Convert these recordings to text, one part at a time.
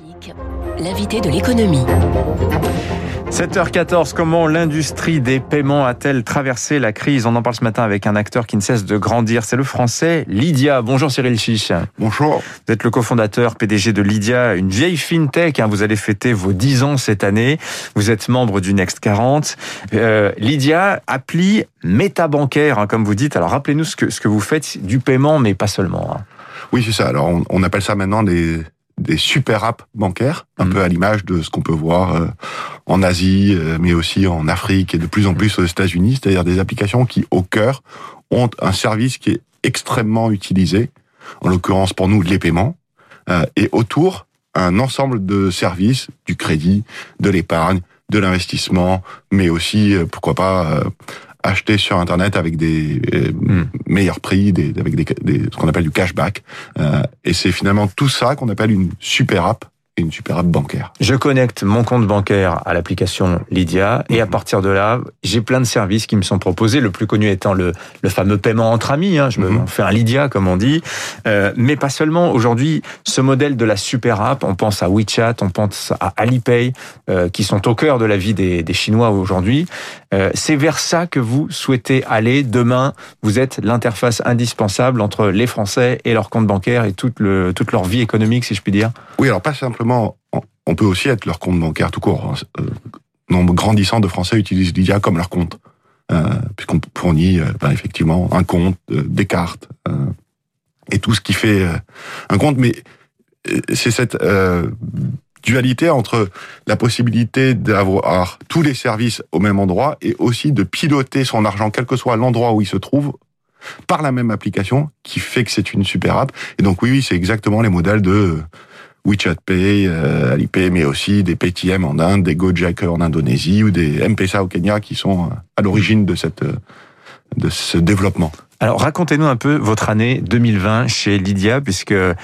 Classique, l'invité de l'économie. 7h14, comment l'industrie des paiements a-t-elle traversé la crise? On en parle ce matin avec un acteur qui ne cesse de grandir, c'est le français Lydia. Bonjour Cyril Chiche. Bonjour. Vous êtes le cofondateur PDG de Lydia, une vieille fintech, hein, vous allez fêter vos 10 ans cette année, vous êtes membre du Next 40. Euh, Lydia, appli métabancaire, hein, comme vous dites, alors rappelez-nous ce que, ce que vous faites du paiement, mais pas seulement. Hein. Oui, c'est ça. Alors, on, on, appelle ça maintenant des, des super apps bancaires, un mmh. peu à l'image de ce qu'on peut voir euh, en Asie, euh, mais aussi en Afrique et de plus en plus aux États-Unis, c'est-à-dire des applications qui, au cœur, ont un service qui est extrêmement utilisé, en l'occurrence pour nous les paiements, euh, et autour un ensemble de services, du crédit, de l'épargne, de l'investissement, mais aussi, pourquoi pas, acheter sur internet avec des euh, hmm. meilleurs prix, des, avec des, des ce qu'on appelle du cashback. Euh, et c'est finalement tout ça qu'on appelle une super app une super app bancaire. Je connecte mon compte bancaire à l'application Lydia et à mhm. partir de là, j'ai plein de services qui me sont proposés. Le plus connu étant le, le fameux paiement entre amis. Hein. Je me mhm. fais un Lydia comme on dit, euh, mais pas seulement. Aujourd'hui, ce modèle de la super app, on pense à WeChat, on pense à Alipay, euh, qui sont au cœur de la vie des, des Chinois aujourd'hui. Euh, c'est vers ça que vous souhaitez aller demain. Vous êtes l'interface indispensable entre les Français et leur compte bancaire et toute, le, toute leur vie économique, si je puis dire. Oui, alors pas simplement on peut aussi être leur compte bancaire tout court. Euh, nombre grandissant de Français utilisent Lydia comme leur compte, euh, puisqu'on fournit euh, ben, effectivement un compte, des cartes et tout ce qui fait un compte. Mais c'est cette dualité entre la possibilité d'avoir tous les services au même endroit et aussi de piloter son argent, quel que soit l'endroit où il se trouve, par la même application, qui fait que c'est une super app. Et donc oui, c'est exactement les modèles de WeChat Pay, euh, Alipay, mais aussi des Paytm en Inde, des Gojek en Indonésie ou des M-Pesa au Kenya qui sont euh, à l'origine de cette euh, de ce développement. Alors racontez-nous un peu votre année 2020 chez Lydia, puisque euh,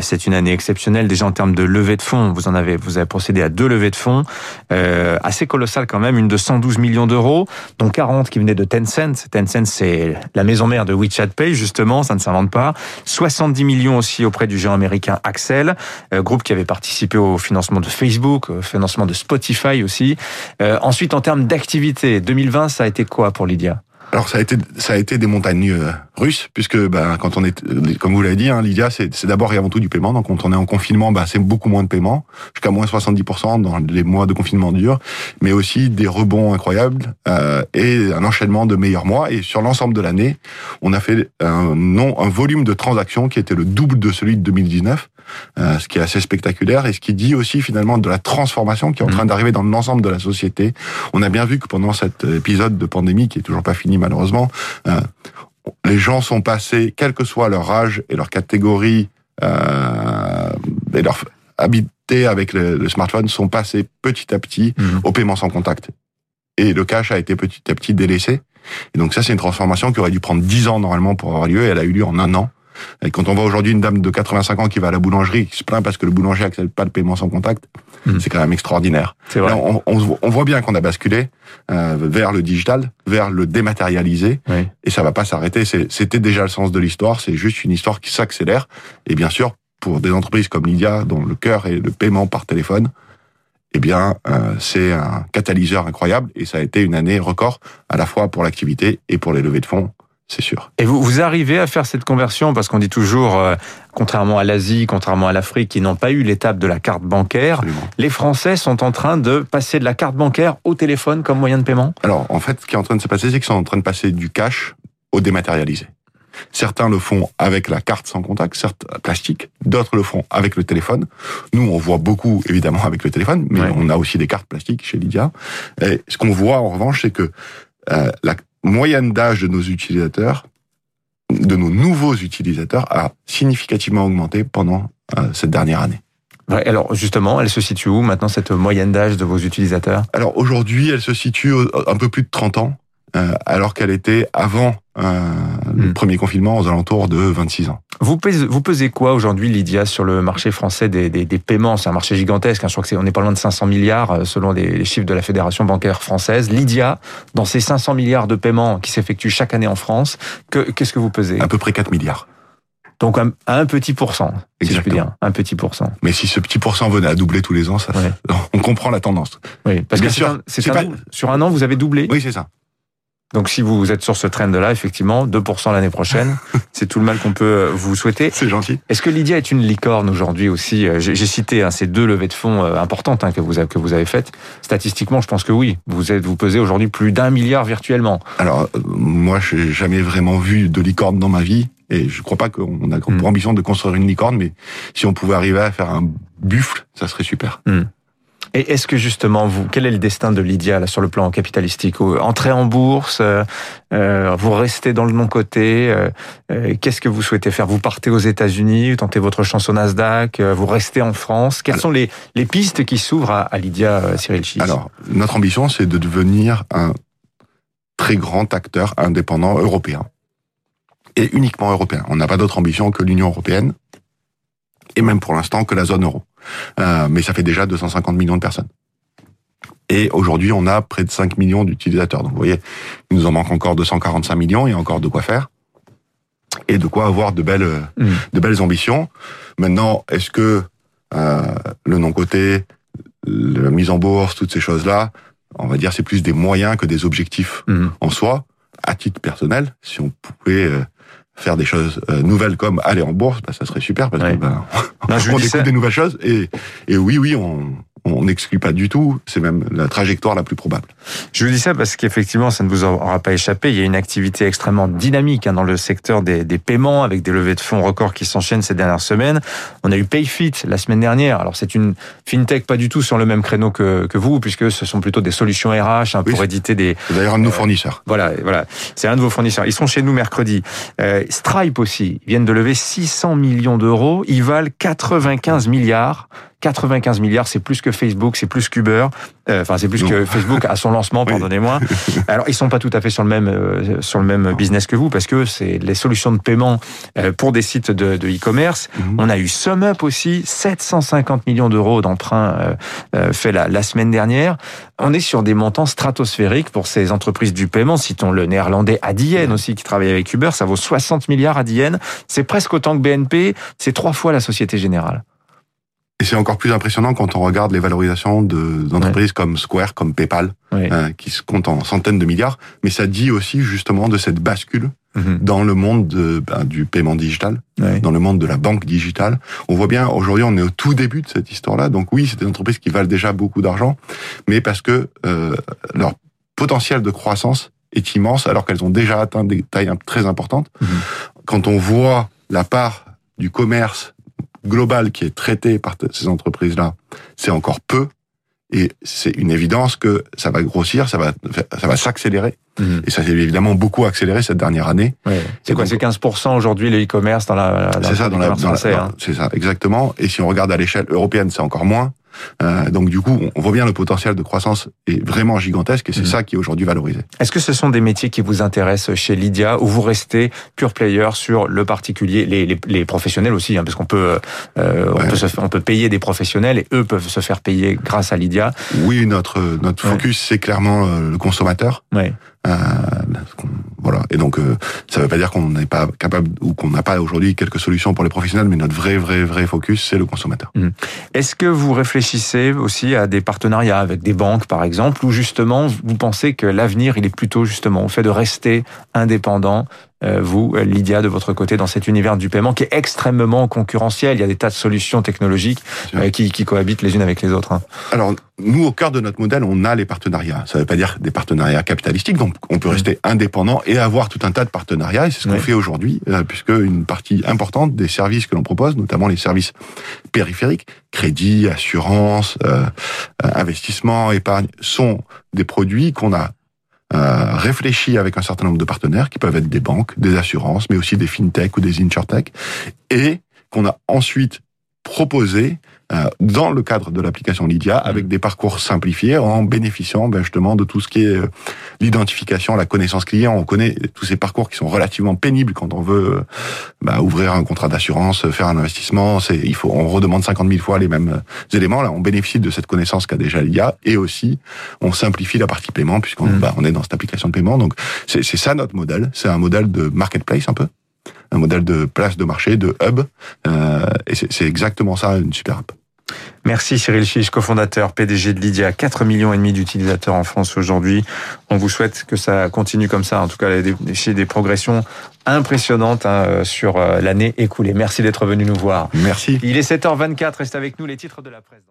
c'est une année exceptionnelle déjà en termes de levée de fonds. Vous en avez, vous avez procédé à deux levées de fonds, euh, assez colossales quand même, une de 112 millions d'euros, dont 40 qui venaient de Tencent. Tencent, c'est la maison mère de WeChat Pay, justement, ça ne s'invente pas. 70 millions aussi auprès du géant américain Axel, euh, groupe qui avait participé au financement de Facebook, au financement de Spotify aussi. Euh, ensuite, en termes d'activité, 2020, ça a été quoi pour Lydia? Alors ça a été ça a été des montagnes euh, russes puisque ben quand on est comme vous l'avez dit hein, Lydia c'est d'abord et avant tout du paiement. Donc quand on est en confinement ben c'est beaucoup moins de paiement jusqu'à moins 70% dans les mois de confinement dur mais aussi des rebonds incroyables euh, et un enchaînement de meilleurs mois. Et sur l'ensemble de l'année on a fait un non un volume de transactions qui était le double de celui de 2019 euh, ce qui est assez spectaculaire et ce qui dit aussi finalement de la transformation qui est en train mmh. d'arriver dans l'ensemble de la société. On a bien vu que pendant cet épisode de pandémie qui est toujours pas fini malheureusement, euh, les gens sont passés, quel que soit leur âge et leur catégorie euh, et leur habité avec le, le, smartphone, sont passés petit à petit mmh. au paiement sans contact. Et le cash a été petit à petit délaissé. Et donc ça, c'est une transformation qui aurait dû prendre 10 ans normalement pour avoir lieu, et elle a eu lieu en un an. Et quand on voit aujourd'hui une dame de 85 ans qui va à la boulangerie, qui se plaint parce que le boulanger n'accepte pas le paiement sans contact, mmh. c'est quand même extraordinaire. Vrai. on, on, on, voit bien qu'on a basculé euh, vers le digital, vers le dématérialisé, oui. et ça va pas s'arrêter. C'était déjà le sens de l'histoire. C'est juste une histoire qui s'accélère. Et bien sûr, pour des entreprises comme Lydia, dont le cœur est le paiement par téléphone, eh bien, euh, c'est un catalyseur incroyable et ça a été une année record à la fois pour l'activité et pour les levées de fonds c'est sûr. Et vous, vous arrivez à faire cette conversion parce qu'on dit toujours, euh, contrairement à l'Asie, contrairement à l'Afrique, qui n'ont pas eu l'étape de la carte bancaire, Absolument. les Français sont en train de passer de la carte bancaire au téléphone comme moyen de paiement? Alors, en fait, ce qui est en train de se passer, c'est qu'ils sont en train de passer du cash au dématérialisé. Certains le font avec la carte sans contact, certes plastique, d'autres le font avec le téléphone. Nous, on voit beaucoup, évidemment, avec le téléphone, mais ouais. on a aussi des cartes plastiques chez Lydia. Et ce qu'on voit, en revanche, c'est que euh, la moyenne d'âge de nos utilisateurs, de nos nouveaux utilisateurs, a significativement augmenté pendant euh, cette dernière année. Ouais, alors justement, elle se situe où maintenant cette moyenne d'âge de vos utilisateurs? Alors aujourd'hui, elle se situe un peu plus de 30 ans, alors qu'elle était avant euh, le mmh. premier confinement aux alentours de 26 ans. Vous pesez, vous pesez quoi aujourd'hui, Lydia, sur le marché français des, des, des paiements? C'est un marché gigantesque. Hein. Je crois que c'est, on est pas loin de 500 milliards euh, selon les, chiffres de la Fédération bancaire française. Lydia, dans ces 500 milliards de paiements qui s'effectuent chaque année en France, que, qu'est-ce que vous pesez? À peu près 4 milliards. Donc un, un petit pourcent, si je puis Exactement. dire, un petit pourcent. Mais si ce petit pourcent venait à doubler tous les ans, ça, Ouais. on comprend la tendance. Oui, parce Bien que sûr, un- un- sur un an, vous avez doublé. Oui, c'est ça. Donc si vous êtes sur ce trend-là, effectivement, 2% l'année prochaine, c'est tout le mal qu'on peut euh, vous souhaiter. C'est gentil. Est-ce que Lydia est une licorne aujourd'hui aussi? Euh, J'ai cité hein, ces deux levées de fonds euh, importantes hein, que vous avez, que vous avez faites. Statistiquement, je pense que oui. Vous êtes vous pesez aujourd'hui plus d'un milliard virtuellement. Alors, euh, moi, j'ai jamais vraiment vu de licorne dans ma vie. Et je crois pas qu'on a pour Mm. ambition de construire une licorne, mais si on pouvait arriver à faire un buffle, ça serait super. Et est-ce que justement, vous, quel est le destin de Lydia là, sur le plan capitalistique? Entrer en bourse, euh, euh, vous restez dans le non-côté, euh, qu'est-ce que vous souhaitez faire? Vous partez aux États-Unis, vous tentez votre chance au Nasdaq, vous restez en France Quelles Alors- sont les, les pistes qui s'ouvrent à, à Lydia Cyril Chiz Alors, notre ambition, c'est de devenir un très grand acteur indépendant européen. Et uniquement européen. On n'a pas d'autre ambition que l'Union européenne. Et même pour l'instant que la zone euro. Euh, mais ça fait déjà 250 millions de personnes. Et aujourd'hui, on a près de 5 millions d'utilisateurs. Donc, vous voyez, il nous en manque encore 245 millions. Il y a encore de quoi faire. Et de quoi avoir de belles, Mm. de belles ambitions. Maintenant, est-ce que euh, le non-côté, la mise en bourse, toutes ces choses-là, on va dire c'est plus des moyens que des objectifs Mhm. en soi? À titre personnel, si on pouvait euh, faire des choses nouvelles comme aller en bourse, bah, ça serait super parce Ouais. que ben, Je on découvre des nouvelles choses et, et oui, oui, on on n'exclut pas du tout. C'est même la trajectoire la plus probable. Je vous dis ça parce qu'effectivement, ça ne vous aura pas échappé. Il y a une activité extrêmement dynamique hein, dans le secteur des, des paiements, avec des levées de fonds records qui s'enchaînent ces dernières semaines. On a eu PayFit la semaine dernière. Alors c'est une fintech pas du tout sur le même créneau que, que vous, puisque ce sont plutôt des solutions RH hein, Oui, pour éditer des, C'est d'ailleurs un de nos Euh, fournisseurs. voilà, voilà. C'est un de vos fournisseurs. Ils sont chez nous mercredi. Euh, Stripe aussi. Ils viennent de lever 600 millions d'euros. Ils valent 95 milliards. 95 milliards, c'est plus que Facebook, c'est plus qu'Uber. Euh, Enfin, c'est plus Non. que Facebook à son lancement, Pardonnez-moi. Alors, ils sont pas tout à fait sur le même euh, sur le même business que vous, parce que c'est les solutions de paiement euh, pour des sites de de e-commerce. Mhm. On a eu SumUp aussi, 750 millions d'euros d'emprunts euh, euh, fait la, la semaine dernière. On est sur des montants stratosphériques pour ces entreprises du paiement. Citons le néerlandais Adyen aussi qui travaille avec Uber, ça vaut 60 milliards Adyen. C'est presque autant que BNP, c'est trois fois la Société Générale. Et c'est encore plus impressionnant quand on regarde les valorisations de- d'entreprises comme Square, comme PayPal, euh, qui se comptent en centaines de milliards. Mais ça dit aussi justement de cette bascule Mhm. dans le monde de, ben, du paiement digital, dans le monde de la banque digitale. On voit bien, aujourd'hui, on est au tout début de cette histoire-là. Donc oui, c'est des entreprises qui valent déjà beaucoup d'argent, mais parce que euh, leur potentiel de croissance est immense, alors qu'elles ont déjà atteint des tailles très importantes. Mhm. Quand on voit la part du commerce global qui est traité par ces entreprises-là, c'est encore peu. Et c'est une évidence que ça va grossir, ça va, ça va s'accélérer. Mhm. Et ça s'est évidemment beaucoup accéléré cette dernière année. C'est quoi C'est 15% aujourd'hui le e-commerce dans la, la C'est ça, dans la, dans hein. c'est ça, exactement. Et si on regarde à l'échelle européenne, c'est encore moins. Euh, donc du coup, on- voit bien le potentiel de croissance est vraiment gigantesque et c'est Mhm. ça qui est aujourd'hui valorisé. Est-ce que ce sont des métiers qui vous intéressent chez Lydia ou vous restez pure player sur le particulier, les, les, les professionnels aussi, hein, parce qu'on peut, euh, on Ouais. peut se- on peut payer des professionnels et eux peuvent se faire payer grâce à Lydia? Oui, notre notre Ouais. focus c'est clairement euh, le consommateur. Ouais. Euh, voilà. Et donc euh, ça veut pas dire qu'on n'est pas capable ou qu'on n'a pas aujourd'hui quelques solutions pour les professionnels, mais notre vrai vrai vrai focus c'est le consommateur. Est-ce que vous réfléchissez aussi à des partenariats avec des banques, par exemple, ou justement vous pensez que l'avenir il est plutôt justement au fait de rester indépendant, euh, vous, Lydia, de votre côté, dans cet univers du paiement qui est extrêmement concurrentiel? Il y a des tas de solutions technologiques euh, qui, qui cohabitent les unes avec les autres. hein. Alors, nous, au cœur de notre modèle, on a les partenariats. Ça ne veut pas dire des partenariats capitalistiques, donc on peut rester indépendant et avoir tout un tas de partenariats, et c'est ce qu'on Ouais. fait aujourd'hui, euh, puisque une partie importante des services que l'on propose, notamment les services périphériques, crédit, assurance, euh, euh, investissement, épargne, sont des produits qu'on a euh, réfléchis avec un certain nombre de partenaires, qui peuvent être des banques, des assurances, mais aussi des fintech ou des insurtech, et qu'on a ensuite proposé dans le cadre de l'application Lydia, avec des parcours simplifiés, en bénéficiant ben, justement de tout ce qui est euh, l'identification, la connaissance client. On connaît tous ces parcours qui sont relativement pénibles quand on veut euh, bah, ouvrir un contrat d'assurance, euh, faire un investissement. C'est, il faut, on redemande 50 000 fois les mêmes euh, éléments. Là, on bénéficie de cette connaissance qu'a déjà Lydia, et aussi on simplifie la partie paiement puisqu'on Mhm. bah, on est dans cette application de paiement. Donc c'est, c'est ça notre modèle. C'est un modèle de marketplace un peu. un modèle de place de marché, de hub. Euh, et c'est exactement ça, une super app. Merci Cyril Chiche, cofondateur, PDG de Lydia. 4 millions et demi d'utilisateurs en France aujourd'hui. On vous souhaite que ça continue comme ça. En tout cas, des, des progressions impressionnantes hein, sur euh, l'année écoulée. Merci d'être venu nous voir. Merci. Il est 7h24. Reste avec nous les titres de la presse.